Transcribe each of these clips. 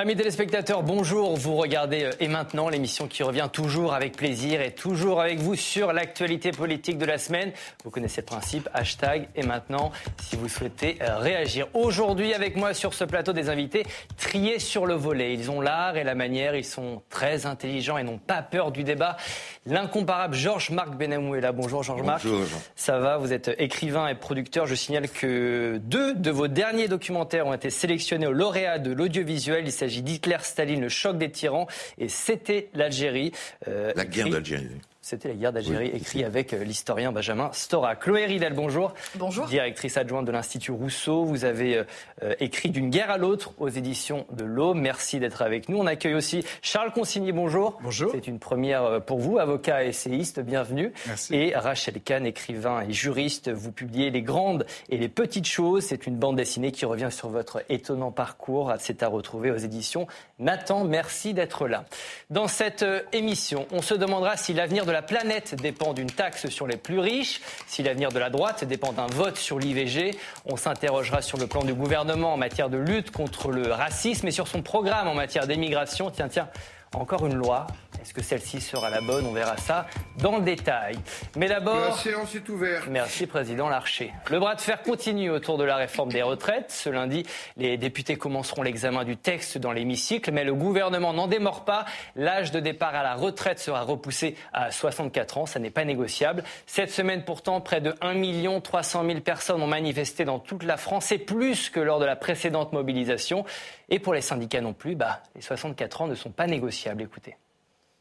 Amis téléspectateurs, bonjour. Vous regardez euh, Et maintenant, l'émission qui revient toujours avec plaisir et toujours avec vous sur l'actualité politique de la semaine. Vous connaissez le principe, hashtag Et maintenant, si vous souhaitez euh, réagir. Aujourd'hui, avec moi sur ce plateau, des invités triés sur le volet. Ils ont l'art et la manière, ils sont très intelligents et n'ont pas peur du débat. L'incomparable Georges-Marc Benamou est là. Bonjour Georges-Marc. Bonjour. Ça va, vous êtes écrivain et producteur. Je signale que deux de vos derniers documentaires ont été sélectionnés au lauréat de l'audiovisuel. Il s'agit d'Hitler, Staline, le choc des tyrans et c'était l'Algérie. Euh, la guerre d'Algérie. C'était la guerre d'Algérie, écrit avec euh, l'historien Benjamin Stora. Chloé Ridel, bonjour. Bonjour. Directrice adjointe de l'Institut Rousseau. Vous avez euh, euh, écrit D'une guerre à l'autre aux éditions de l'Aube. Merci d'être avec nous. On accueille aussi Charles Consigny, bonjour. Bonjour. C'est une première pour vous, avocat et essayiste, bienvenue. Merci. Et Rachel Kahn, écrivain et juriste. Vous publiez Les grandes et les petites choses. C'est une bande dessinée qui revient sur votre étonnant parcours. C'est à retrouver aux éditions Nathan. Merci d'être là. Dans cette émission, on se demandera si l'avenir de la planète dépend d'une taxe sur les plus riches, si l'avenir de la droite dépend d'un vote sur l'IVG. On s'interrogera sur le plan du gouvernement en matière de lutte contre le racisme et sur son programme en matière d'émigration. Tiens, tiens, encore une loi. Est-ce que celle-ci sera la bonne? On verra ça dans le détail. Mais d'abord. La séance est ouverte. Merci, Président Larcher. Le bras de fer continue autour de la réforme des retraites. Ce lundi, les députés commenceront l'examen du texte dans l'hémicycle, mais le gouvernement n'en démord pas. L'âge de départ à la retraite sera repoussé à 64 ans. Ça n'est pas négociable. Cette semaine, pourtant, près de 1 300 000 personnes ont manifesté dans toute la France. C'est plus que lors de la précédente mobilisation. Et pour les syndicats non plus, bah, les 64 ans ne sont pas négociables. Écoutez.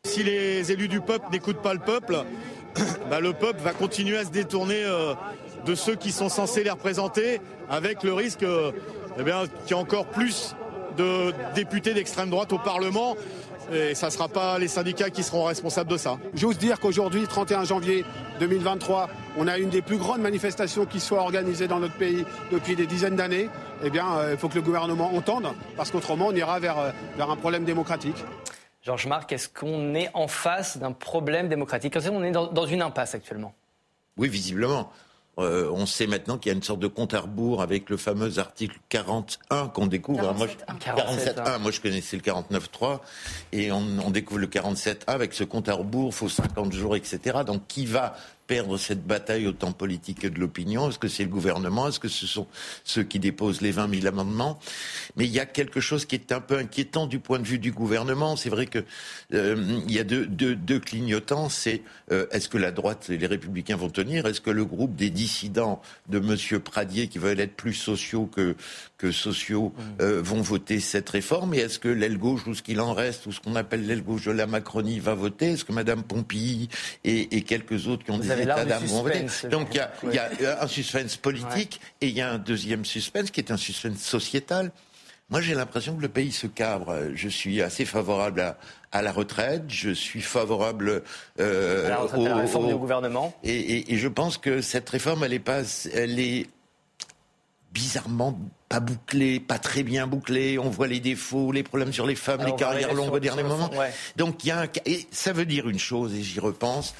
Si les élus du peuple n'écoutent pas le peuple, bah le peuple va continuer à se détourner euh, de ceux qui sont censés les représenter, avec le risque euh, eh qu'il y ait encore plus de députés d'extrême droite au Parlement. Et ça ne sera pas les syndicats qui seront responsables de ça. J'ose dire qu'aujourd'hui, 31 janvier 2023, on a une des plus grandes manifestations qui soit organisée dans notre pays depuis des dizaines d'années. Eh bien, il faut que le gouvernement entende, parce qu'autrement, on ira vers, vers un problème démocratique. Georges Marc, est-ce qu'on est en face d'un problème démocratique? Est-ce qu'on est dans, dans, une impasse actuellement Oui, visiblement. Euh, on sait maintenant qu'il y a une sorte de compte à rebours avec le fameux article 41 qu'on découvre. 47, moi, je, 47 1. Moi, je connaissais le 49.3 et on, on, découvre le 47 avec ce compte à rebours, faut 50 jours, etc. Donc, qui va perdre cette bataille autant politique que de l'opinion? Est-ce que c'est le gouvernement? Est-ce que ce sont ceux qui déposent les 20 000 amendements? Mais il y a quelque chose qui est un peu inquiétant du point de vue du gouvernement. C'est vrai qu'il euh, y a deux clignotants. C'est euh, est-ce que la droite et les républicains vont tenir? Est-ce que le groupe des dissidents de M. Pradier, qui veulent être plus sociaux que, que sociaux, mmh. euh, vont voter cette réforme Et est-ce que l'aile gauche, ou ce qu'il en reste, ou ce qu'on appelle l'aile gauche de la Macronie, va voter? Est-ce que Mme Pompilly et, et quelques autres qui ont des états d'âme vont voter? Donc il y, a, il y, a un suspense politique ouais. et il y a un deuxième suspense qui est un suspense sociétal. Moi, j'ai l'impression que le pays se cabre. Je suis assez favorable à, à la retraite. Je suis favorable euh, à la, retraite, au, à la réforme au, du gouvernement. Et, et, et, je pense que cette réforme, elle est pas, elle est bizarrement pas bouclée, pas très bien bouclée. On voit les défauts, les problèmes sur les femmes, Alors, les carrières longues au dernier moment. Ouais. Donc il y a un, et ça veut dire une chose, et j'y repense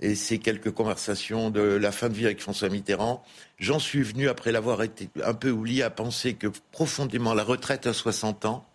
et c'est quelques conversations de la fin de vie avec François Mitterrand. J'en suis venu, après l'avoir été un peu oublié, à penser que profondément la retraite à 60 ans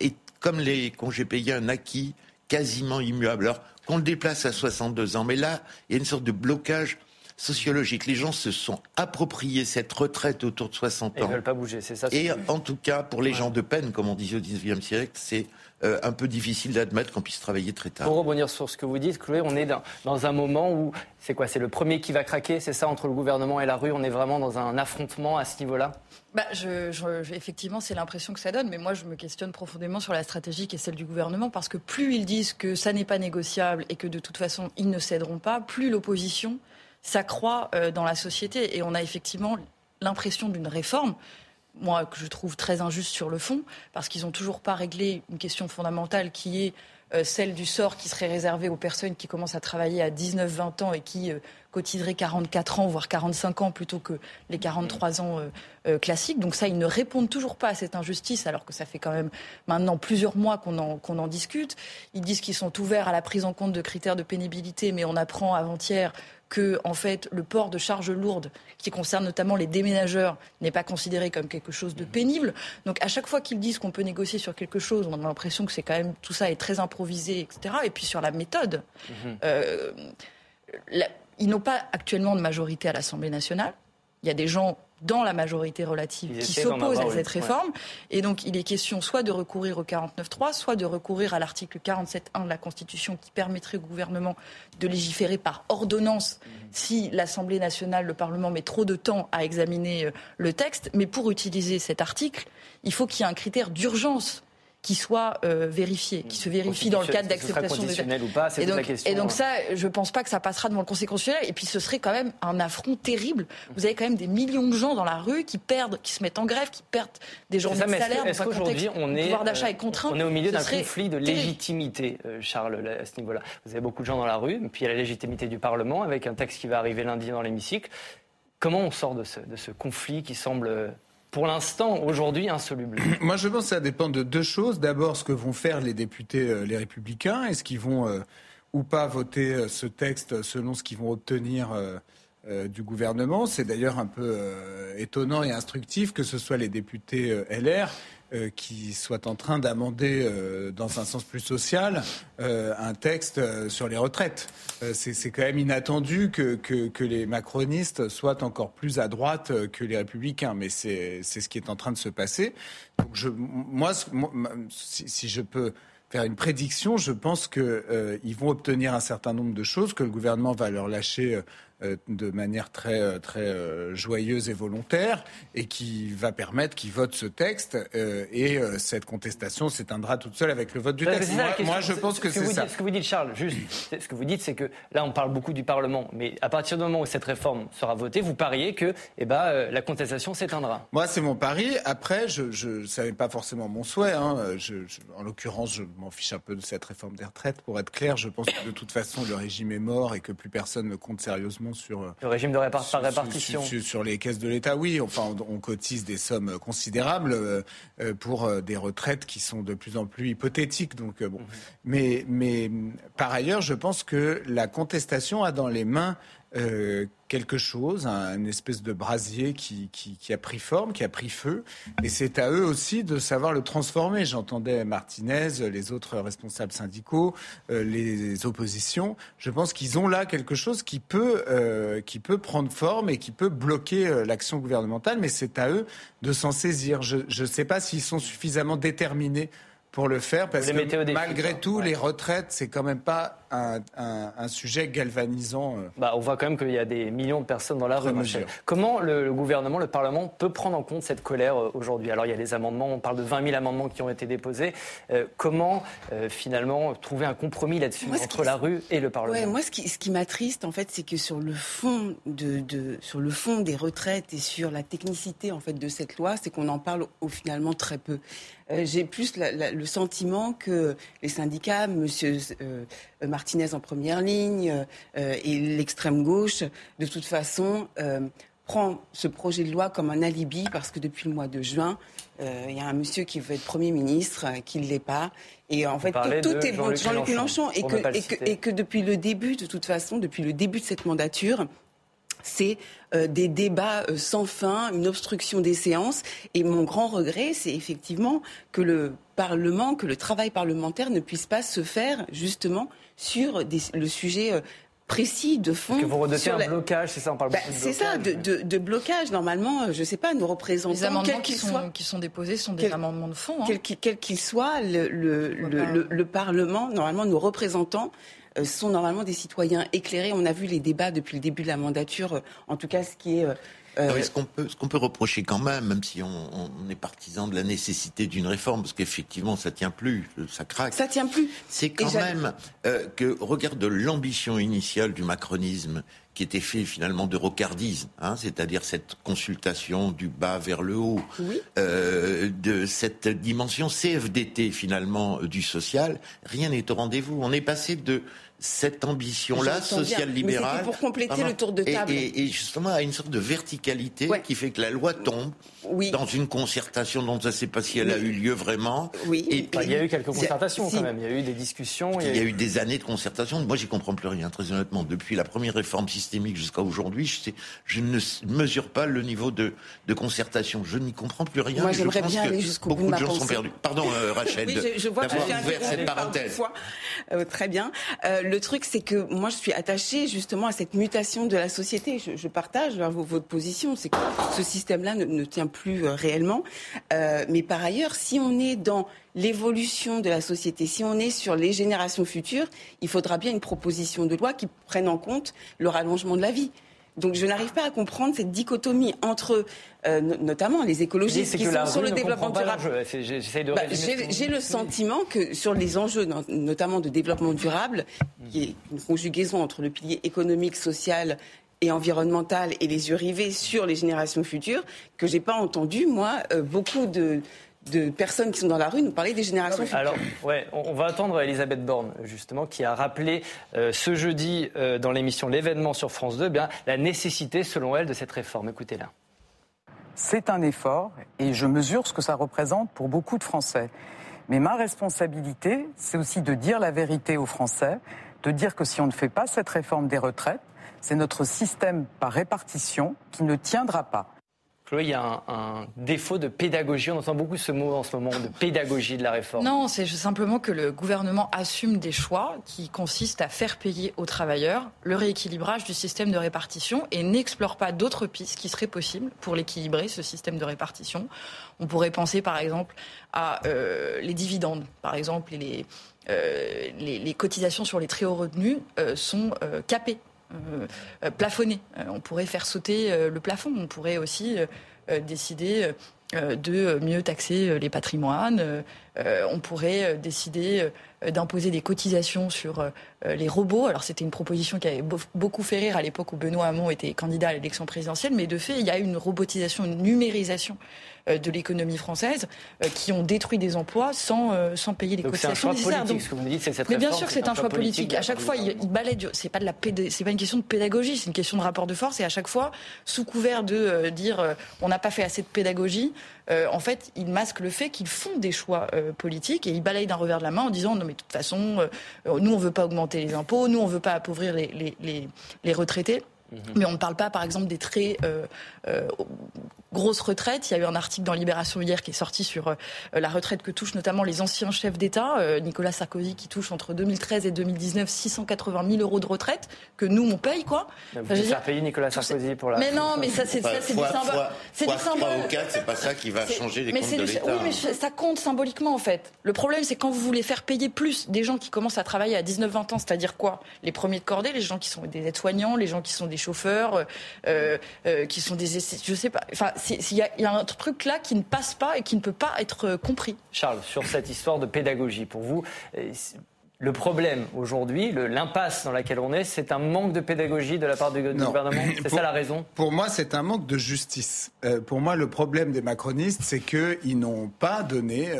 est, comme les congés payés, un acquis quasiment immuable. Alors qu'on le déplace à 62 ans, mais là, il y a une sorte de blocage sociologique. Les gens se sont appropriés cette retraite autour de 60 ans. Et ils veulent pas bouger, c'est ça. Et en tout cas, pour les ouais. gens de peine, comme on disait au XIXe siècle, c'est euh, un peu difficile d'admettre qu'on puisse travailler très tard. Pour rebondir sur ce que vous dites, Chloé, on est dans, dans un moment où c'est quoi C'est le premier qui va craquer, c'est ça entre le gouvernement et la rue. On est vraiment dans un affrontement à ce niveau-là? Bah, je, je, effectivement, c'est l'impression que ça donne, mais moi, je me questionne profondément sur la stratégie qui est celle du gouvernement, parce que plus ils disent que ça n'est pas négociable et que de toute façon ils ne céderont pas, plus l'opposition s'accroît euh, dans la société. Et on a effectivement l'impression d'une réforme, moi, que je trouve très injuste sur le fond, parce qu'ils n'ont toujours pas réglé une question fondamentale qui est euh, celle du sort qui serait réservé aux personnes qui commencent à travailler à 19-20 ans et qui euh, cotiseraient 44 ans, voire 45 ans, plutôt que les 43 ans classiques. Donc ça, ils ne répondent toujours pas à cette injustice, alors que ça fait quand même maintenant plusieurs mois qu'on en, qu'on en discute. Ils disent qu'ils sont ouverts à la prise en compte de critères de pénibilité, mais on apprend avant-hier que en fait le port de charges lourdes, qui concerne notamment les déménageurs, n'est pas considéré comme quelque chose de pénible. Donc à chaque fois qu'ils disent qu'on peut négocier sur quelque chose, on a l'impression que c'est quand même tout ça est très improvisé, etc. Et puis sur la méthode, mhm. euh, ils n'ont pas actuellement de majorité à l'Assemblée nationale. Il y a des gens dans la majorité relative qui s'oppose à cette réforme. Et donc, il est question soit de recourir au 49.3, soit de recourir à l'article 47.1 de la Constitution qui permettrait au gouvernement de légiférer par ordonnance mmh. si l'Assemblée nationale, le Parlement met trop de temps à examiner euh, le texte. Mais pour utiliser cet article, il faut qu'il y ait un critère d'urgence qui soit euh, vérifié, qui se vérifie dans le cadre d'acceptation des ou pas, et donc, la question. Et donc ça, je pense pas que ça passera devant le Conseil constitutionnel. Et puis ce serait quand même un affront terrible. Vous avez quand même des millions de gens dans la rue qui perdent, qui se mettent en grève, qui perdent des journées de salaire. Est-ce qu'aujourd'hui on est, pouvoir d'achat est contraint? On est au milieu d'un conflit de légitimité, euh, Charles, à ce niveau-là. Vous avez beaucoup de gens dans la rue, puis il y a la légitimité du Parlement avec un texte qui va arriver lundi dans l'hémicycle. Comment on sort de ce, de ce conflit qui semble pour l'instant, aujourd'hui, insoluble Moi, je pense que ça dépend de deux choses. D'abord, ce que vont faire les députés, euh, les républicains. Est-ce qu'ils vont euh, ou pas voter euh, ce texte selon ce qu'ils vont obtenir du gouvernement? C'est d'ailleurs un peu étonnant et instructif que ce soit les députés LR euh, qui soit en train d'amender euh, dans un sens plus social euh, un texte sur les retraites. c'est quand même inattendu que, que, les macronistes soient encore plus à droite que les républicains, mais c'est ce qui est en train de se passer. Moi, si, je peux faire une prédiction, je pense qu'ils vont obtenir un certain nombre de choses, que le gouvernement va leur lâcher euh, de manière très, euh, très euh, joyeuse et volontaire et qui va permettre qu'ils votent ce texte et cette contestation s'éteindra toute seule avec le vote du texte. Moi, je pense que c'est ça. Ce que vous dites, Charles, juste, ce que vous dites, c'est que là, on parle beaucoup du Parlement, mais à partir du moment où cette réforme sera votée, vous pariez que eh ben, la contestation s'éteindra. Moi, c'est mon pari. Après, je ne savais pas forcément mon souhait. Hein. en l'occurrence, je m'en fiche un peu de cette réforme des retraites. Pour être clair, je pense que de toute façon, le régime est mort et que plus personne ne compte sérieusement sur euh, le régime de répartition. Sur, les caisses de l'État, oui. Enfin, on, cotise des sommes considérables euh, euh, pour des retraites qui sont de plus en plus hypothétiques. Donc, bon. Mhm. mais, mais par ailleurs, je pense que la contestation a dans les mains euh, quelque chose, un, une espèce de brasier qui, qui, a pris forme, qui a pris feu. Et c'est à eux aussi de savoir le transformer. J'entendais Martinez, les autres responsables syndicaux, euh, les oppositions. Je pense qu'ils ont là quelque chose qui peut, euh, qui peut prendre forme et qui peut bloquer l'action gouvernementale. Mais c'est à eux de s'en saisir. Je ne sais pas s'ils sont suffisamment déterminés pour le faire parce que malgré tout, les retraites, c'est quand même pas un, sujet galvanisant. Euh, bah, on voit quand même qu'il y a des millions de personnes dans la rue. Comment le, gouvernement, le Parlement peut prendre en compte cette colère euh, aujourd'hui? Alors il y a des amendements, on parle de 20 000 amendements qui ont été déposés. Euh, comment finalement trouver un compromis là-dessus entre la rue et le Parlement? Moi, ce qui, ce qui m'attriste en fait, c'est que sur le fond de, de, sur le fond des retraites et sur la technicité en fait de cette loi, c'est qu'on en parle au finalement très peu. Euh, j'ai plus le sentiment que les syndicats, Monsieur euh, Martinez en première ligne euh, et l'extrême gauche, de toute façon, prend ce projet de loi comme un alibi parce que depuis le mois de juin, il y a un monsieur qui veut être Premier ministre, qui ne l'est pas. Et en fait, tout, est bon. Jean-Luc Mélenchon. Et que, et que, depuis le début, de toute façon, depuis le début de cette mandature, c'est euh, des débats euh, sans fin, une obstruction des séances. Et mon grand regret, c'est effectivement que le Parlement, que le travail parlementaire ne puisse pas se faire justement sur le sujet euh, précis de fond. Que vous redoutez un blocage, c'est ça, on parle bah, C'est ça, de, blocage. Normalement, je ne sais pas, nos représentants, les amendements qui sont, qui sont déposés sont des amendements de fond. Hein. Quel qu'il soit, le, le, Parlement, normalement, nos représentants euh, sont normalement des citoyens éclairés. On a vu les débats depuis le début de la mandature, euh, en tout cas ce qui est... Euh, ce qu'on peut, ce qu'on peut reprocher quand même, même si on, est partisan de la nécessité d'une réforme, parce qu'effectivement ça tient plus, ça craque. Ça tient plus. C'est quand même que regarde l'ambition initiale du macronisme, qui était fait finalement de rocardisme, hein, c'est-à-dire cette consultation du bas vers le haut, de cette dimension CFDT finalement du social, rien n'est au rendez-vous. On est passé de cette ambition-là, social-libérale. pour compléter le tour de table. Et, justement, à une sorte de verticalité qui fait que la loi tombe dans une concertation dont on ne sait pas si elle a eu lieu vraiment. Oui. Et il y a eu quelques concertations quand même. Il y a eu des discussions. Il y a, eu... des années de concertation. Moi, j'y comprends plus rien, très honnêtement. Depuis la première réforme systémique systémique jusqu'à aujourd'hui, je, je, ne mesure pas le niveau de, de concertation. Je n'y comprends plus rien. Moi, j'aimerais bien aller jusqu'au bout de ma gens pensée. sont perdus. Pardon, euh, Rachel, oui, je, je vois d'avoir ouvert cette parenthèse. Euh, très bien. Euh, le truc, c'est que moi, je suis attachée justement à cette mutation de la société. Je, je partage votre position. C'est que ce système-là ne, ne, tient plus euh, réellement. Mais par ailleurs, si on est dans l'évolution de la société, si on est sur les générations futures, il faudra bien une proposition de loi qui prenne en compte le rallongement de la vie. Donc je n'arrive pas à comprendre cette dichotomie entre euh, notamment les écologistes qui sont sur le développement durable. Bah, J'ai le sentiment que sur les enjeux notamment de développement durable, qui est une conjugaison entre le pilier économique, social et environnemental et les yeux rivés sur les générations futures, que j'ai pas entendu moi euh, beaucoup de de personnes qui sont dans la rue nous parler des générations futures. Alors, ouais, on va attendre Elisabeth Borne, justement, qui a rappelé euh, ce jeudi euh, dans l'émission L'événement sur France 2, eh bien, la nécessité, selon elle, de cette réforme. Écoutez-la. C'est un effort et je mesure ce que ça représente pour beaucoup de Français. Mais ma responsabilité, c'est aussi de dire la vérité aux Français, de dire que si on ne fait pas cette réforme des retraites, c'est notre système par répartition qui ne tiendra pas. Chloé, il y a un, défaut de pédagogie. On entend beaucoup ce mot en ce moment, de pédagogie de la réforme. Non, c'est simplement que le gouvernement assume des choix qui consistent à faire payer aux travailleurs le rééquilibrage du système de répartition et n'explore pas d'autres pistes qui seraient possibles pour l'équilibrer, ce système de répartition. On pourrait penser par exemple à euh, les dividendes, par exemple, euh, les, cotisations sur les très hauts revenus euh, sont capées plafonner. Euh, on pourrait faire sauter le plafond. On pourrait aussi décider de mieux taxer les patrimoines. On pourrait décider d'imposer des cotisations sur les robots. Alors c'était une proposition qui avait beaucoup fait rire à l'époque où Benoît Hamon était candidat à l'élection présidentielle, mais de fait, il y a une robotisation, une numérisation euh, de l'économie française euh, qui ont détruit des emplois sans, euh, sans payer les Donc cotisations nécessaires. Donc, ce que vous me dites, c'est cette mais bien sûr que c'est un, choix politique. À chaque fois, il, il balaye. C'est pas de la c'est pas une question de pédagogie, c'est une question de rapport de force. Et à chaque fois, sous couvert de dire on n'a pas fait assez de pédagogie, en fait, ils masquent le fait qu'ils font des choix politiques et ils balayent d'un revers de la main en disant non mais de toute façon, nous on veut pas augmenter les impôts, nous on veut pas appauvrir les, les, les, les retraités. Mhm. Mais on ne parle pas, par exemple, des très euh, euh, grosses retraites. Il y a eu un article dans Libération hier qui est sorti sur euh, la retraite que touchent notamment les anciens chefs d'État. Euh, Nicolas Sarkozy qui touche entre 2013 et 2019 680 000 euros de retraite que nous on paye quoi. Vous enfin, faire payer Nicolas Sarkozy pour la. Mais non, mais ça c'est ça c'est du symbole. C'est du symbole. ou 4, c'est pas ça qui va changer les comptes de l'État. Oui, mais ça compte symboliquement en fait. Le problème c'est quand vous voulez faire payer plus des gens qui commencent à travailler à 19-20 ans, c'est-à-dire quoi? Les premiers de cordée, les gens qui sont des aides-soignants, les gens qui sont des chauffeurs, euh, euh, qui sont des je sais pas. Enfin, il y, a un truc là qui ne passe pas et qui ne peut pas être euh, compris. Charles, sur cette histoire de pédagogie, pour vous, euh, le problème aujourd'hui, l'impasse dans laquelle on est, c'est un manque de pédagogie de la part du gouvernement? C'est ça la raison? Pour moi, c'est un manque de justice. Euh, pour moi, le problème des macronistes, c'est qu'ils n'ont pas donné,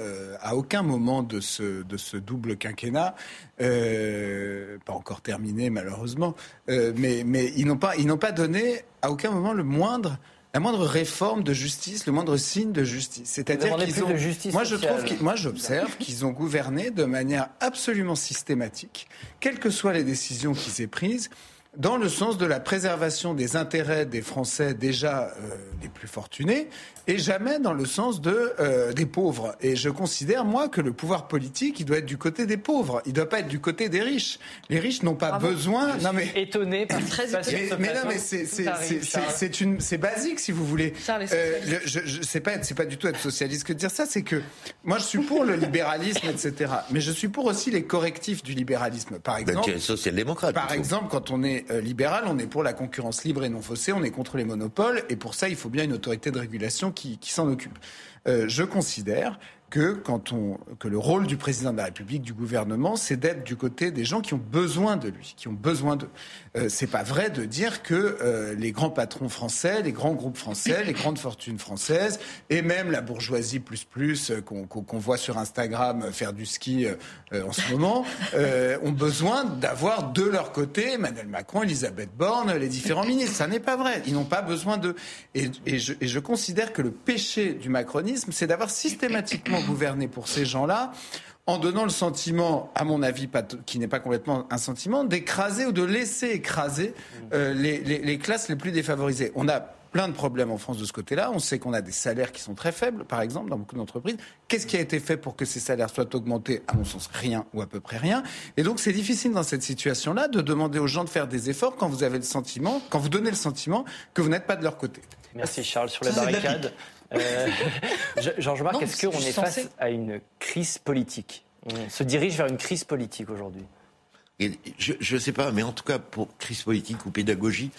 à aucun moment de ce, de ce double quinquennat, pas encore terminé malheureusement, mais, mais ils n'ont pas, pas donné à aucun moment le moindre la moindre réforme de justice, le moindre signe de justice. C'est-à-dire qu'ils ont. moi, je trouve moi, j'observe qu'ils ont gouverné de manière absolument systématique, quelles que soient les décisions qu'ils aient prises dans le sens de la préservation des intérêts des Français déjà euh, les plus fortunés et jamais dans le sens de euh, des pauvres. Et je considère moi que le pouvoir politique, il doit être du côté des pauvres, il doit pas être du côté des riches. Les riches n'ont pas besoin. Je non mais étonné par très mais, mais non mais c'est c'est une c'est basique si vous voulez. Euh, je, je c'est pas c'est pas du tout être socialiste que de dire ça, c'est que moi je suis pour le libéralisme etc. Mais je suis pour aussi les correctifs du libéralisme. Par ben, exemple, social-démocrate. Par exemple, quand on est euh, libéral, on est pour la concurrence libre et non faussée, on est contre les monopoles, et pour ça, il faut bien une autorité de régulation qui, s'en occupe. Euh, je considère que quand on que le rôle du président de la République, du gouvernement, c'est d'être du côté des gens qui ont besoin de lui, qui ont besoin de. Euh, c'est pas vrai de dire que euh, les grands patrons français, les grands groupes français, les grandes fortunes françaises, et même la bourgeoisie plus plus euh, qu'on voit sur Instagram faire du ski en ce moment, ont besoin d'avoir de leur côté Emmanuel Macron, Elisabeth Borne, les différents ministres. Ça n'est pas vrai. Ils n'ont pas besoin de. Et, et, je, et je considère que le péché du macronisme, c'est d'avoir systématiquement gouverner pour ces gens-là en donnant le sentiment, à mon avis, pas qui n'est pas complètement un sentiment, d'écraser ou de laisser écraser euh, les, les, classes les plus défavorisées. On a plein de problèmes en France de ce côté-là. On sait qu'on a des salaires qui sont très faibles, par exemple, dans beaucoup d'entreprises. Qu'est-ce qui a été fait pour que ces salaires soient augmentés? À mon sens, rien ou à peu près rien. Et donc, c'est difficile dans cette situation-là de demander aux gens de faire des efforts quand vous avez le sentiment, quand vous donnez le sentiment que vous n'êtes pas de leur côté. Merci Charles sur la barricade. Euh, Georges-Marc, est-ce qu'on est face à une crise politique? On se dirige vers une crise politique aujourd'hui. Je ne sais pas, mais en tout cas, pour crise politique ou pédagogie,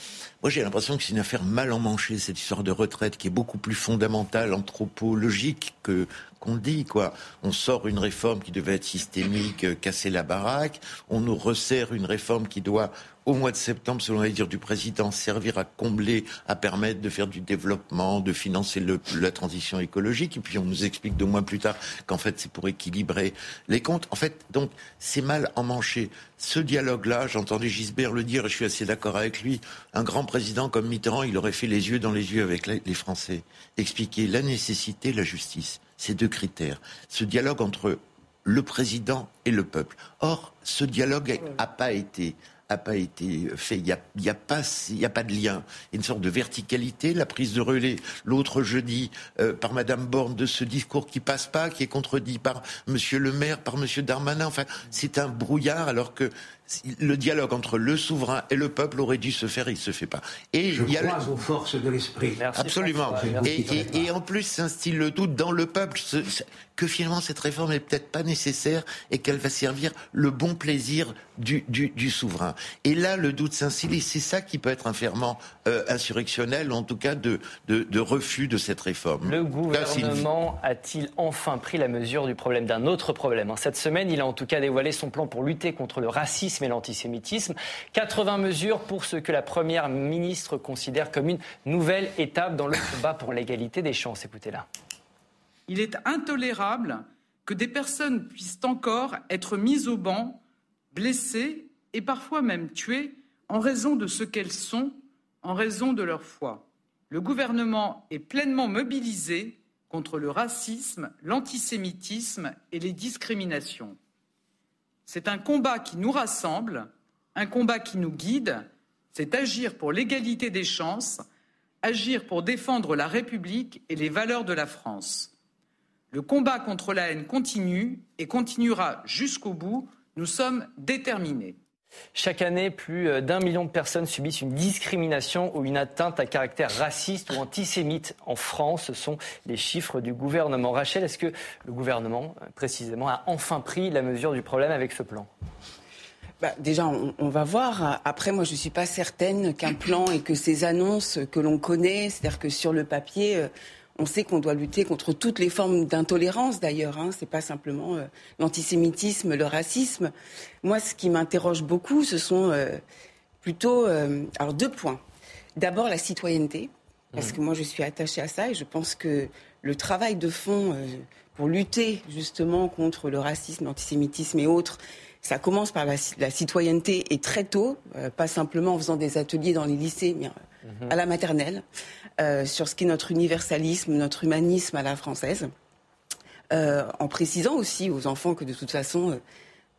moi j'ai l'impression que c'est une affaire mal emmanchée, cette histoire de retraite qui est beaucoup plus fondamentale, anthropologique que qu'on dit quoi. On sort une réforme qui devait être systémique, euh, casser la baraque, on nous resserre une réforme qui doit au mois de septembre, selon les dires du président, servir à combler, à permettre de faire du développement, de financer la transition écologique. Et puis on nous explique deux mois plus tard qu'en fait c'est pour équilibrer les comptes. En fait, donc c'est mal emmanché. Ce dialogue-là, j'ai entendu Gisbert le dire, et je suis assez d'accord avec lui. Un grand président comme Mitterrand, il aurait fait les yeux dans les yeux avec les Français, expliquer la nécessité, la justice, ces deux critères. Ce dialogue entre le président et le peuple. Or, ce dialogue n'a pas été a pas été fait. Il n'y a, y a, pas, y a pas de lien. Il y a une sorte de verticalité. La prise de relais l'autre jeudi euh, par Madame Borne de ce discours qui passe pas, qui est contredit par Monsieur le maire, par Monsieur Darmanin. Enfin, c'est un brouillard alors que le dialogue entre le souverain et le peuple aurait dû se faire, il se fait pas. Et Je il y a crois aux forces de l'esprit. Absolument. et, et, et, en plus s'instille le doute dans le peuple que finalement cette réforme est peut-être pas nécessaire et qu'elle va servir le bon plaisir du, du, du souverain. Et là, le doute s'instille. C'est ça qui peut être un ferment euh, insurrectionnel, ou en tout cas de, de, de, refus de cette réforme. Le gouvernement a-t-il enfin pris la mesure du problème d'un autre problème? Cette semaine, il a en tout cas dévoilé son plan pour lutter contre le racisme et l'antisémitisme. 80 mesures pour ce que la première ministre considère comme une nouvelle étape dans le combat pour l'égalité des chances. Écoutez-la. Il est intolérable que des personnes puissent encore être mises au banc, blessées et parfois même tuées en raison de ce qu'elles sont, en raison de leur foi. Le gouvernement est pleinement mobilisé contre le racisme, l'antisémitisme et les discriminations. C'est un combat qui nous rassemble, un combat qui nous guide, c'est agir pour l'égalité des chances, agir pour défendre la République et les valeurs de la France. Le combat contre la haine continue et continuera jusqu'au bout. Nous sommes déterminés. Chaque année, plus euh, d'un million de personnes subissent une discrimination ou une atteinte à caractère raciste ou antisémite en France. Ce sont les chiffres du gouvernement. Rachel, est-ce que le gouvernement, précisément, a enfin pris la mesure du problème avec ce plan? Bah, déjà, on, va voir. Après, moi, je ne suis pas certaine qu'un plan et que ces annonces que l'on connaît, c'est-à-dire que sur le papier, euh, on sait qu'on doit lutter contre toutes les formes d'intolérance d'ailleurs. Hein. Ce n'est pas simplement euh, l'antisémitisme, le racisme. Moi, ce qui m'interroge beaucoup, ce sont euh, plutôt euh, alors deux points. D'abord la citoyenneté, parce que moi je suis attachée à ça et je pense que le travail de fond pour lutter justement contre le racisme, l'antisémitisme et autres, ça commence par la, citoyenneté et très tôt, pas simplement en faisant des ateliers dans les lycées, mais à la maternelle. Euh, sur ce qu'est notre universalisme, notre humanisme à la française, euh, en précisant aussi aux enfants que de toute façon, euh,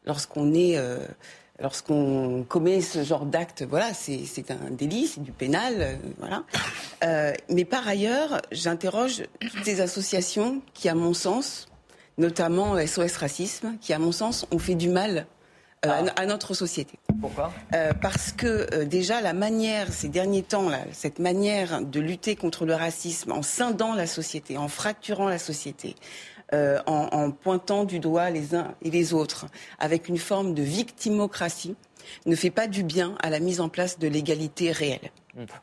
lorsqu'on lorsqu'on commet ce genre d'acte, voilà, c'est un délit, c'est du pénal, voilà. mais par ailleurs, j'interroge toutes ces associations qui, à mon sens, notamment SOS Racisme, qui, à mon sens, ont fait du mal euh, à, notre société. Pourquoi? Euh, Parce que euh, déjà la manière, ces derniers temps, là, cette manière de lutter contre le racisme en scindant la société, en fracturant la société, en, en, pointant du doigt les uns et les autres, avec une forme de victimocratie, ne fait pas du bien à la mise en place de l'égalité réelle.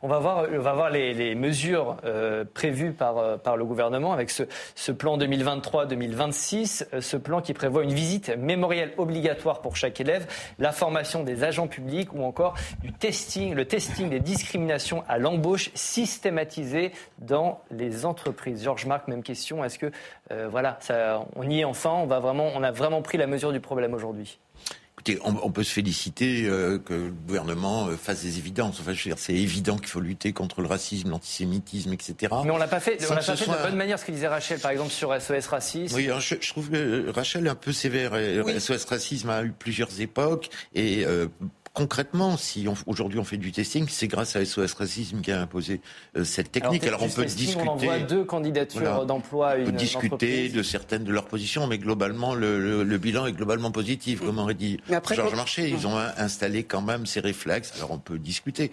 On va voir, on va voir les, mesures euh, prévues par, euh, par le gouvernement avec ce, ce plan 2023-2026, euh, ce plan qui prévoit une visite mémorielle obligatoire pour chaque élève, la formation des agents publics ou encore du testing, le testing des discriminations à l'embauche systématisé dans les entreprises. Georges Marc, même question. Est-ce que voilà, ça, on y est enfin On va vraiment, on a vraiment pris la mesure du problème aujourd'hui? Écoutez, on, peut se féliciter euh, que le gouvernement euh, fasse des évidences. Enfin, je veux dire, c'est évident qu'il faut lutter contre le racisme, l'antisémitisme, etc. Mais on l'a pas fait, on l'a pas fait de bonne manière, ce que disait Rachel, par exemple, sur SOS Racisme. Oui, je, trouve que Rachel est un peu sévère. SOS Racisme a eu plusieurs époques et concrètement, si aujourd'hui on fait du testing, c'est grâce à SOS Racisme qui a imposé euh, cette technique. Alors, on peut discuter. On envoie deux candidatures d'emploi. On peut discuter de certaines de leurs positions, mais globalement le, bilan est globalement positif, comme aurait dit Georges Marché. Ils ont installé quand même ces réflexes. Alors on peut discuter.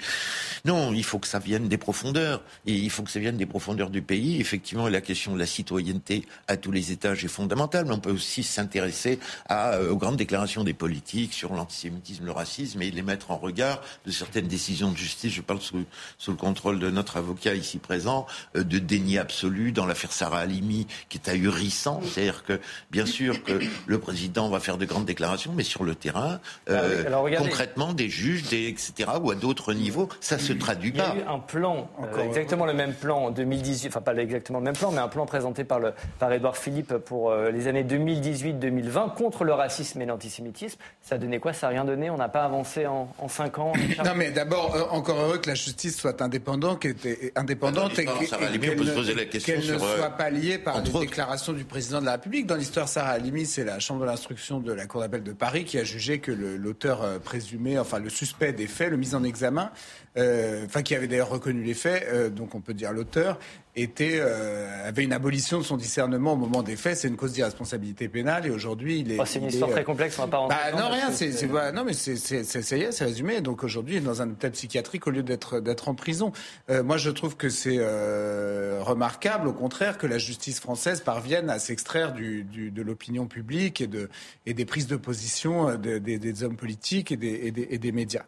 Non, il faut que ça vienne des profondeurs. Et il faut que ça vienne des profondeurs du pays. Effectivement, la question de la citoyenneté à tous les étages est fondamentale, mais on peut aussi s'intéresser euh, aux grandes déclarations des politiques sur l'antisémitisme, le racisme et les mettre en regard de certaines décisions de justice. Je parle sous, sous le contrôle de notre avocat ici présent, euh, de déni absolu dans l'affaire Sarah Halimi, qui est ahurissant. C'est-à-dire que, bien sûr, que le président va faire de grandes déclarations, mais sur le terrain, euh, ah concrètement, des juges, des, etc., ou à d'autres niveaux, ça se traduit pas. Il y a eu un plan, euh, exactement le même plan en 2018, enfin pas exactement le même plan, mais un plan présenté par, le, par Edouard Philippe pour les années 2018-2020 contre le racisme et l'antisémitisme. Ça a donné quoi? Ça n'a rien donné? On n'a pas avancé en, en cinq ans Non, mais d'abord, euh, encore heureux que la justice soit indépendante, indépendante et qu'elle ne, soit euh, pas liée par les déclarations du président de la République. Dans l'histoire Sarah Halimi, c'est la chambre de l'instruction de la Cour d'appel de Paris qui a jugé que l'auteur euh, présumé, enfin le suspect des faits, le mis en examen, enfin qui avait d'ailleurs reconnu les faits, donc on peut dire l'auteur, était, euh, avait une abolition de son discernement au moment des faits. C'est une cause d'irresponsabilité pénale et aujourd'hui il est. Oh, c'est une histoire très complexe, on va pas rentrer. Bah, non, rien, c'est, non, mais c'est, ça y est, c'est résumé. Donc aujourd'hui, il est dans un hôpital psychiatrique au lieu d'être, d'être en prison. Euh, moi, je trouve que c'est euh, remarquable, au contraire, que la justice française parvienne à s'extraire du, du, de l'opinion publique et, de, et des prises de position euh, de, des, des, hommes politiques et des, et des, et des médias.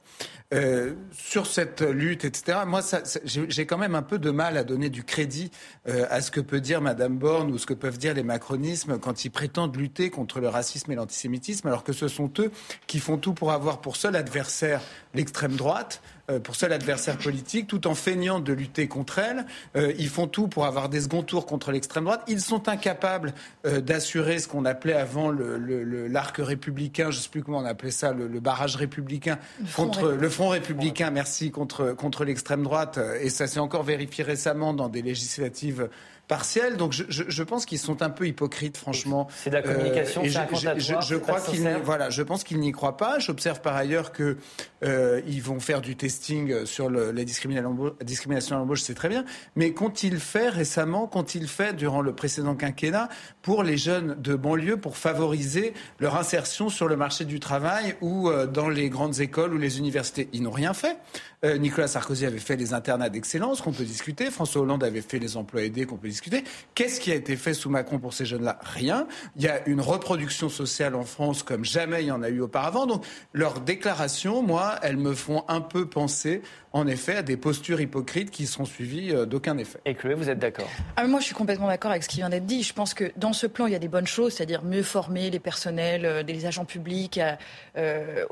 Euh, sur cette lutte, etc., moi, j'ai quand même un peu de mal à donner du crédit euh, à ce que peut dire Madame Borne ou ce que peuvent dire les macronismes quand ils prétendent lutter contre le racisme et l'antisémitisme, alors que ce sont eux qui font tout pour avoir pour seul adversaire l'extrême droite, euh, pour seul adversaire politique, tout en feignant de lutter contre elle. Euh, ils font tout pour avoir des second tours contre l'extrême droite. Ils sont incapables d'assurer ce qu'on appelait avant l'arc le, républicain, je ne sais plus comment on appelait ça, le, barrage républicain contre le front républicain, merci, contre, contre l'extrême droite. Et ça s'est encore vérifié récemment dans des législatives législatives partielle. Donc je, je, je pense qu'ils sont un peu hypocrites, franchement. C'est de la communication, euh, je, je, je crois qu'ils voilà, je pense qu'ils n'y croient pas. J'observe par ailleurs que euh, ils vont faire du testing sur le, la discrimination à l'embauche, c'est très bien. Mais qu'ont-ils fait récemment Qu'ont-ils fait durant le précédent quinquennat pour les jeunes de banlieue pour favoriser leur insertion sur le marché du travail ou euh, dans les grandes écoles ou les universités? Ils n'ont rien fait. Euh, Nicolas Sarkozy avait fait les internats d'excellence qu'on peut discuter. François Hollande avait fait les emplois aidés qu'on peut discuter. Qu'est-ce qui a été fait sous Macron pour ces jeunes-là? Rien. Il y a une reproduction sociale en France comme jamais il y en a eu auparavant. Donc leurs déclarations, moi, elles me font un peu penser en effet à des postures hypocrites qui sont suivies euh, d'aucun effet. Et Chloé, vous êtes d'accord? Ah, Moi, je suis complètement d'accord avec ce qui vient d'être dit. Je pense que dans ce plan, il y a des bonnes choses, c'est-à-dire mieux former les personnels, euh, les agents publics à, euh,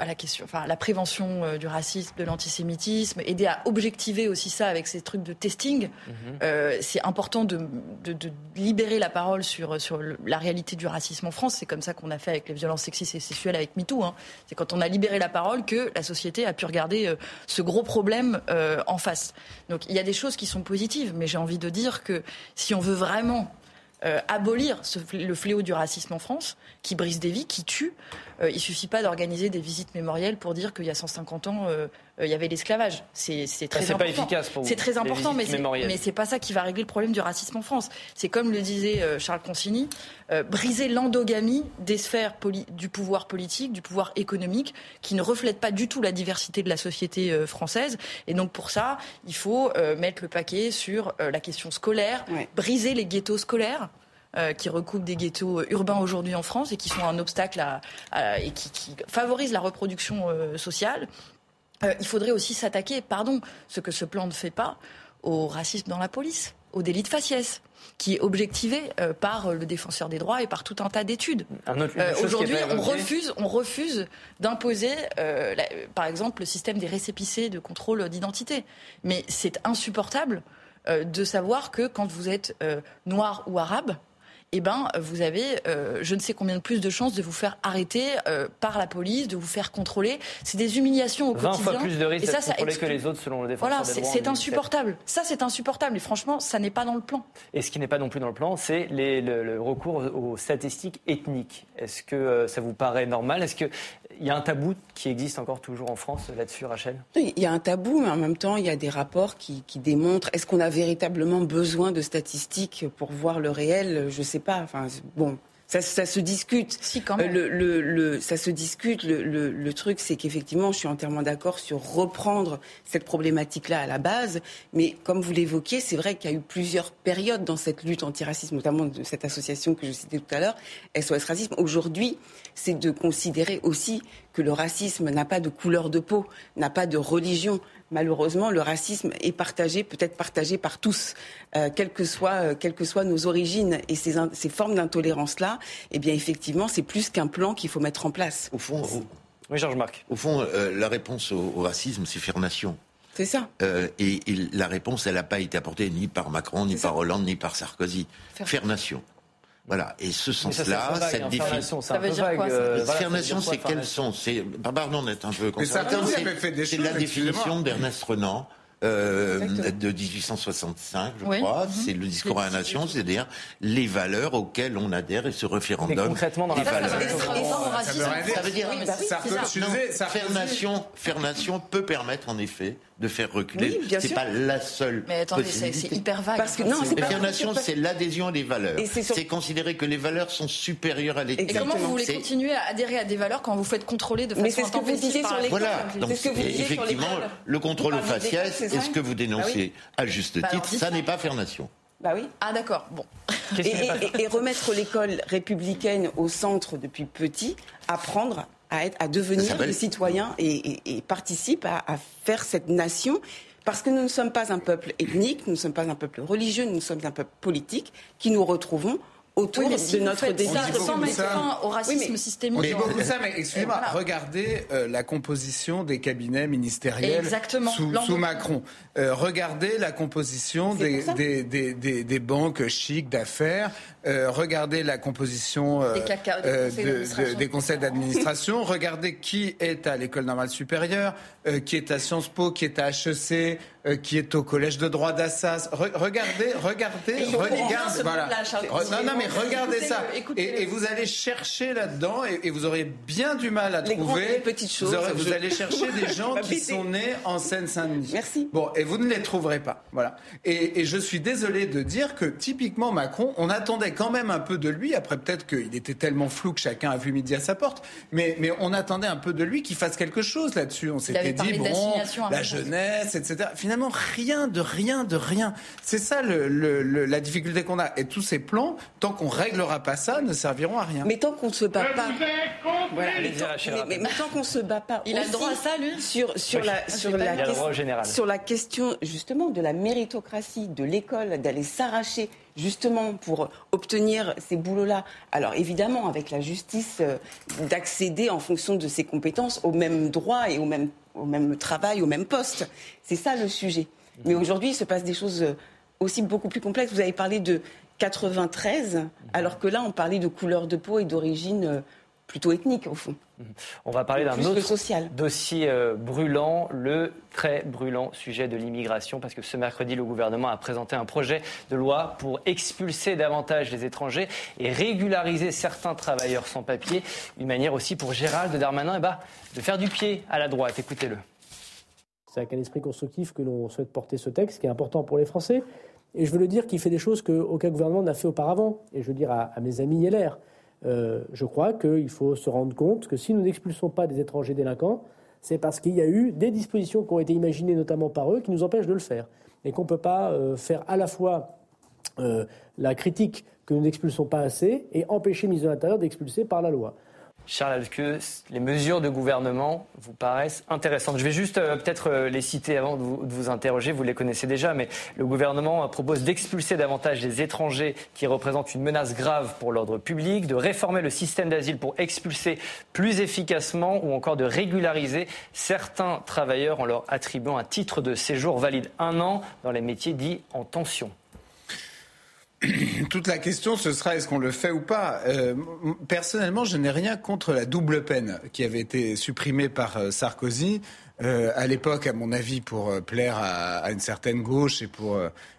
à la question, enfin, à la prévention du racisme, de l'antisémitisme, aider à objectiver aussi ça avec ces trucs de testing. Mhm. c'est important de, de, de, libérer la parole sur, sur la réalité du racisme en France. C'est comme ça qu'on a fait avec les violences sexistes et sexuelles avec MeToo. Hein. C'est quand on a libéré la parole que la société a pu regarder ce gros problème euh, en face. Donc il y a des choses qui sont positives, mais j'ai envie de dire que si on veut vraiment euh, abolir le fléau du racisme en France, qui brise des vies, qui tue. Euh, il suffit pas d'organiser des visites mémorielles pour dire qu'il y a 150 ans, il y avait l'esclavage. C'est très important. pas efficace pour C'est très important, mais c'est pas ça qui va régler le problème du racisme en France. C'est comme le disait Charles Consigny, briser l'endogamie des sphères du pouvoir politique, du pouvoir économique, qui ne reflète pas du tout la diversité de la société française. Et donc pour ça, il faut mettre le paquet sur la question scolaire, briser les ghettos scolaires. Euh, qui recoupent des ghettos urbains aujourd'hui en France et qui sont un obstacle à, et qui, qui, favorisent la reproduction euh, sociale. Euh, il faudrait aussi s'attaquer, pardon, ce que ce plan ne fait pas, au racisme dans la police, au délit de faciès qui est objectivé par le défenseur des droits et par tout un tas d'études. Aujourd'hui, on refuse, on refuse d'imposer, par exemple, le système des récépissés de contrôle d'identité. Mais c'est insupportable de savoir que quand vous êtes noir ou arabe, eh ben, vous avez euh, je ne sais combien de plus de chances de vous faire arrêter euh, par la police, de vous faire contrôler. C'est des humiliations au 20 quotidien. fois plus de risques Et ça, ça que les autres selon le défenseur Voilà, des droits c'est 2017. insupportable. Ça, c'est insupportable. Et franchement, ça n'est pas dans le plan. Et ce qui n'est pas non plus dans le plan, c'est le, le recours aux statistiques ethniques. Est-ce que euh, ça vous paraît normal? Est-ce qu'il y a un tabou qui existe encore toujours en France là-dessus, Rachel? Il y a un tabou, mais en même temps, il y a des rapports qui, qui démontrent. Est-ce qu'on a véritablement besoin de statistiques pour voir le réel? Je ne sais pas. Enfin, bon. Ça, ça se discute. Si, quand Euh, même. le, le- le- ça se discute. Le, le- le truc, c'est qu'effectivement, je suis entièrement d'accord sur reprendre cette problématique-là à la base. Mais comme vous l'évoquiez, c'est vrai qu'il y a eu plusieurs périodes dans cette lutte antiracisme, notamment de cette association que je citais tout à l'heure, SOS Racisme. Aujourd'hui, c'est de considérer aussi que le racisme n'a pas de couleur de peau, n'a pas de religion. Malheureusement, le racisme est partagé, peut-être partagé par tous, euh, quelles que soient, euh, quelles que soient nos origines. Et ces, formes d'intolérance-là, eh bien, effectivement, c'est plus qu'un plan qu'il faut mettre en place. Au fond, au, Oui, Georges Marc. au fond euh, la réponse au, au racisme, c'est faire nation. C'est ça. Euh, et, et la réponse, elle n'a pas été apportée ni par Macron, ni ça. par Hollande, ni par Sarkozy. Faire- Faire, nation. Voilà. Et ce ça, sens-là, cette hein, c'est Ça veut dire quoi, ça euh, voilà, faire ça veut nation, dire quoi, c'est nation sont C'est pardon d'être un peu C'est la définition d'Ernest Renan. euh, de 1865, je Oui. crois. Mhm. C'est le discours à la nation, c'est-à-dire les valeurs auxquelles on adhère et ce Mais référendum. concrètement, dans la les Ça, ça valeurs. veut dire- ça, Ça veut dire. Ça veut dire- ça. Non, Sarkozy- faire nation, faire nation peut permettre en effet de faire reculer. Oui, bien c'est sûr. pas la seule Mais attendez, c'est possibilité. c'est hyper vague. Parce que- Enfin, non, c'est l'adhésion à des valeurs. Et c'est sur- C'est considérer que les valeurs sont supérieures à Et l'ethnie. comment vous voulez C'est- continuer à adhérer à des valeurs quand vous faites contrôler de façon Mais c'est ce que vous intempestive disiez par sur les Voilà, C'est donc ce que vous disiez sur effectivement, le contrôle au faciès, c'est est ce que vous dénoncez à juste Bah titre, ça ça. n'est pas faire nation. Bah oui. Ah d'accord, bon. Et, et- et remettre l'école républicaine au centre depuis petit, apprendre à, être, à devenir des citoyens et, et- et participe à, à faire cette nation. Parce que nous ne sommes pas un peuple ethnique, nous ne sommes pas un peuple religieux, nous sommes un peuple politique qui nous retrouvons autour Oui, mais si de notre faites désir. ça dit sans mettre fin au racisme Oui, mais- systémique. On dit beaucoup ça, mais excusez-moi, Voilà. regardez euh, la composition des cabinets ministériels Exactement. sous, Macron. Euh, regardez la composition des, des, des, des- des banques chics d'affaires. Euh, regardez la composition euh, Des conseils de- d'administration. de- des conseils d'administration. regardez qui est à l'école normale supérieure, euh, qui est à Sciences Po, qui est à HEC, qui est au collège de droit d'Assas. Re- regardez, regardez, regardez, ce voilà. Re- non, non, mais Regardez ça. Et, et vous allez chercher là-dedans et, et vous aurez bien du mal à Les trouver. les petites choses. Vous, aurez- vous Je- allez chercher des gens qui sont nés en Seine-Saint-Denis. Merci. Bon, et vous ne les trouverez pas. Voilà. Et, et je suis désolé de dire que typiquement Macron, on attendait quand même un peu de lui. Après, peut-être qu'il était tellement flou que chacun a vu midi à sa porte. Mais, mais on attendait un peu de lui qu'il fasse quelque chose là-dessus. On s'était dit, bon, la jeunesse, etc. Finalement, rien de rien de rien. C'est ça le- le- le- la difficulté qu'on a. Et tous ces plans, tant qu'on réglera pas ça, ne serviront à rien. Mais tant qu'on ne se bat pas. Voilà, mais, tant, mais- mais- qu'on se bat pas. Il a droit à ça, lui Sur, sur Oui. la, Ah, sur la vu. Il a le question- droit au général. sur la question justement de la méritocratie de l'école, d'aller s'arracher justement pour obtenir ces boulots-là. Alors évidemment, avec la justice, euh, d'accéder en fonction de ses compétences au même droit et au même, au même travail, au même poste. C'est ça le sujet. Mais aujourd'hui, il se passe des choses euh, aussi beaucoup plus complexes. Vous avez parlé de 93, alors que là, on parlait de couleur de peau et d'origine euh, plutôt ethnique, au fond. On va parler d'un autre social. dossier euh, brûlant, le très brûlant sujet de l'immigration, parce que ce mercredi, le gouvernement a présenté un projet de loi pour expulser davantage les étrangers et régulariser certains travailleurs sans papier. Une manière aussi pour Gérald Darmanin eh ben, de faire du pied à la droite. Écoutez-le. C'est avec un esprit constructif que l'on souhaite porter ce texte, qui est important pour les Français. Et je veux le dire, qui fait des choses qu'aucun gouvernement n'a fait auparavant. Et je veux dire à, à mes amis LR, euh, je crois qu'il faut se rendre compte que si nous n'expulsons pas des étrangers délinquants, c'est parce qu'il y a eu des dispositions qui ont été imaginées notamment par eux qui nous empêchent de le faire. Et qu'on ne peut pas euh, faire à la fois euh, la critique que nous n'expulsons pas assez et empêcher le ministre de l'Intérieur d'expulser par la loi. Charles, que les mesures de gouvernement vous paraissent intéressantes Je vais juste euh, peut-être euh, les citer avant de vous, de vous interroger. Vous les connaissez déjà, mais le gouvernement euh, propose d'expulser davantage les étrangers qui représentent une menace grave pour l'ordre public, de réformer le système d'asile pour expulser plus efficacement ou encore de régulariser certains travailleurs en leur attribuant un titre de séjour valide un an dans les métiers dits en tension. toute la question, ce sera est-ce qu'on le fait ou pas? Euh, personnellement, je n'ai rien contre la double peine qui avait été supprimée par euh, Sarkozy. Euh, à l'époque, à mon avis, pour plaire à, à, une certaine gauche et pour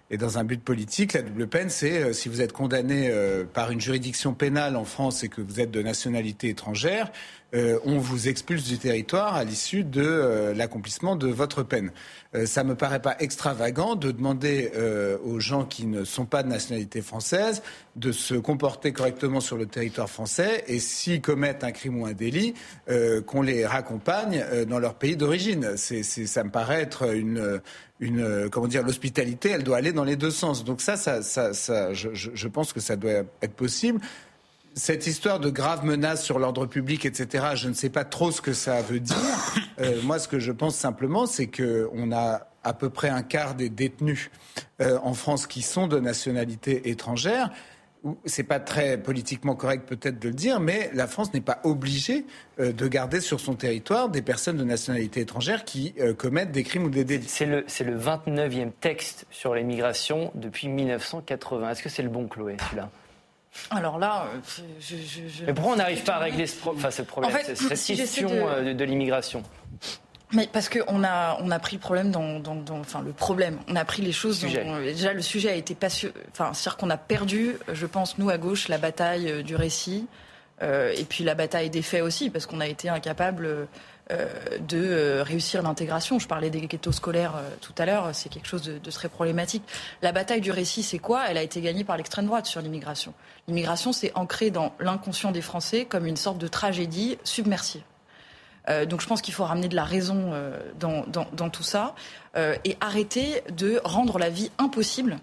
et dans un but politique, la double peine, c'est si vous êtes condamné par une juridiction pénale en France et que vous êtes de nationalité étrangère, euh, on vous expulse du territoire à l'issue de euh, l'accomplissement de votre peine. Euh, ça me paraît pas extravagant de demander euh, aux gens qui ne sont pas de nationalité française de se comporter correctement sur le territoire français et s'ils commettent un crime ou un délit, qu'on les raccompagne dans leur pays d'origine. C'est, ça me paraît être une, comment dire l'hospitalité, elle doit aller dans les deux sens. Donc ça je, je pense que ça doit être possible cette histoire de graves menaces sur l'ordre public, etc., je ne sais pas trop ce que ça veut dire. Euh, moi, ce que je pense simplement, c'est qu'on a à peu près un quart des détenus euh, en France qui sont de nationalité étrangère. C'est pas très politiquement correct peut-être de le dire, mais la France n'est pas obligée euh, de garder sur son territoire des personnes de nationalité étrangère qui commettent des crimes ou des délits. C'est le, c'est le 29e texte sur l'immigration depuis 1980. Est-ce que c'est le bon, Chloé, celui-là? Alors là, euh, je, je, Mais pourquoi on n'arrive pas à régler ce, enfin, ce problème, en fait, cette si question euh, de, de, l'immigration mais parce qu'on a, on a pris le problème dans, dans, dans, Enfin, le problème. On a pris les choses. Dans, déjà, le sujet a été passionnant. Enfin, c'est-à-dire qu'on a perdu, je pense, nous, à gauche, la bataille euh, du récit. Euh, et puis la bataille des faits aussi, parce qu'on a été incapable de euh, réussir l'intégration. Je parlais des ghettos scolaires euh, tout à l'heure, c'est quelque chose de, très problématique. La bataille du récit, c'est quoi? Elle a été gagnée par l'extrême droite sur l'immigration. L'immigration, c'est ancré dans l'inconscient des Français comme une sorte de tragédie submersive. Euh, donc je pense qu'il faut ramener de la raison euh, dans, tout ça euh, et arrêter de rendre la vie impossible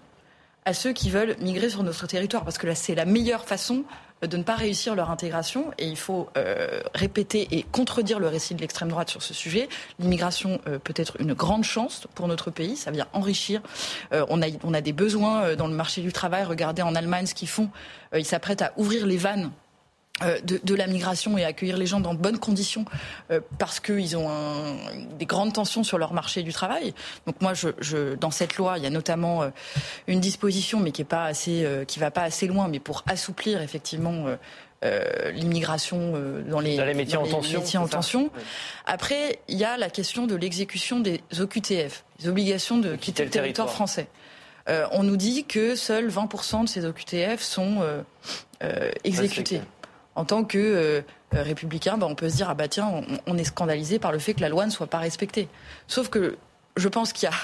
à ceux qui veulent migrer sur notre territoire, parce que là c'est la meilleure façon de ne pas réussir leur intégration. Et il faut euh, répéter et contredire le récit de l'extrême droite sur ce sujet. L'immigration euh, peut être une grande chance pour notre pays. Ça vient enrichir. Euh, on, a, on a des besoins euh, dans le marché du travail. Regardez en Allemagne ce qu'ils font. Euh, ils s'apprêtent à ouvrir les vannes euh, de, de, la migration et accueillir les gens dans de bonnes conditions euh, parce qu'ils ont un, des grandes tensions sur leur marché du travail. Donc moi, je, je, dans cette loi, il y a notamment euh, une disposition, mais qui est pas assez, euh, qui va pas assez loin, mais pour assouplir effectivement. Euh, l'immigration dans les, dans les métiers dans en tension. Métiers en tension. Après, il y a la question de l'exécution des OQTF, les obligations de, de quitter, le territoire, territoire français. Euh, on nous dit que seuls 20% de ces OQTF sont euh, euh, exécutés en tant que euh, républicain, bah, on peut se dire ah bah tiens, on, est scandalisé par le fait que la loi ne soit pas respectée. Sauf que je pense qu'il y a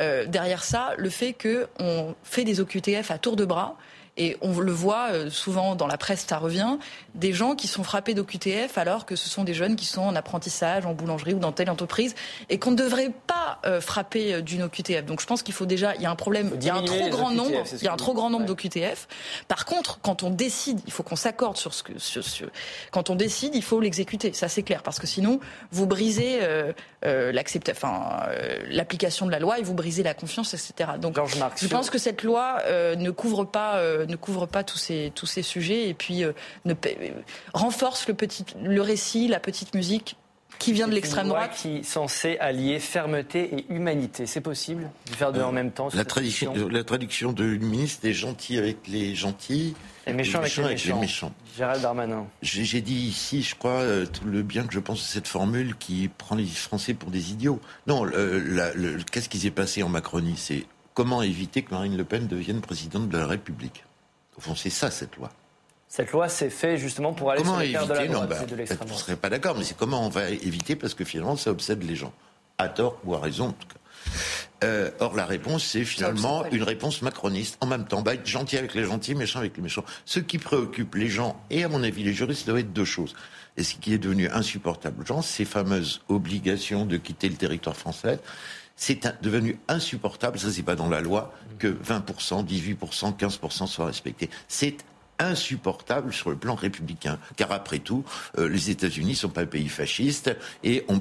euh, derrière ça le fait qu'on fait des OQTF à tour de bras et on le voit euh, souvent dans la presse, ça revient, des gens qui sont frappés d'OQTF alors que ce sont des jeunes qui sont en apprentissage, en boulangerie ou dans telle entreprise et qu'on ne devrait pas euh, frapper euh, d'une OQTF. Donc je pense qu'il faut déjà, il y a un problème, il y a un trop grand OQTF, nombre, il y a un trop grand nombre ouais. d'OQTF. Par contre, quand on décide, il faut qu'on s'accorde sur ce que, sur, sur, quand on décide, il faut l'exécuter. Ça c'est clair parce que sinon vous brisez euh, euh, enfin l'application de la loi et vous brisez la confiance, etc. Donc je pense que cette loi ne couvre pas ne couvre pas tous ces, tous ces sujets et puis euh, ne, euh, renforce le, petit, le récit, la petite musique qui vient de l'extrême droite. qui est censée allier fermeté et humanité. C'est possible de faire deux euh, en même temps la, tradition, la traduction de ministre est gentil avec les gentils. Et méchant, avec, les, avec méchants. les méchants. Gérald Darmanin. J'ai dit ici, je crois, euh, tout le bien que je pense de cette formule qui prend les Français pour des idiots. Non, le, le, qu'est-ce qui s'est passé en Macronie? C'est comment éviter que Marine Le Pen devienne présidente de la République? Au fond, c'est ça, cette loi. Cette loi s'est faite justement pour aller comment sur les éviter, de la droite bah, et de l'extrême droite. Je ne serais pas d'accord, mais c'est comment on va éviter parce que finalement, ça obsède les gens. À tort ou à raison, en tout cas. Euh, or, la réponse, c'est finalement une réponse macroniste. En même temps, bah, être gentil avec les gentils, méchant avec les méchants. Ce qui préoccupe les gens, et à mon avis les juristes, doit être deux choses. Et ce qui est devenu insupportable aux gens, ces fameuses obligations de quitter le territoire français c'est devenu insupportable, ça c'est pas dans la loi, que 20%, 18%, 15% soient respectés. C'est insupportable sur le plan républicain. Car après tout, euh, les États-Unis sont pas un pays fasciste et on,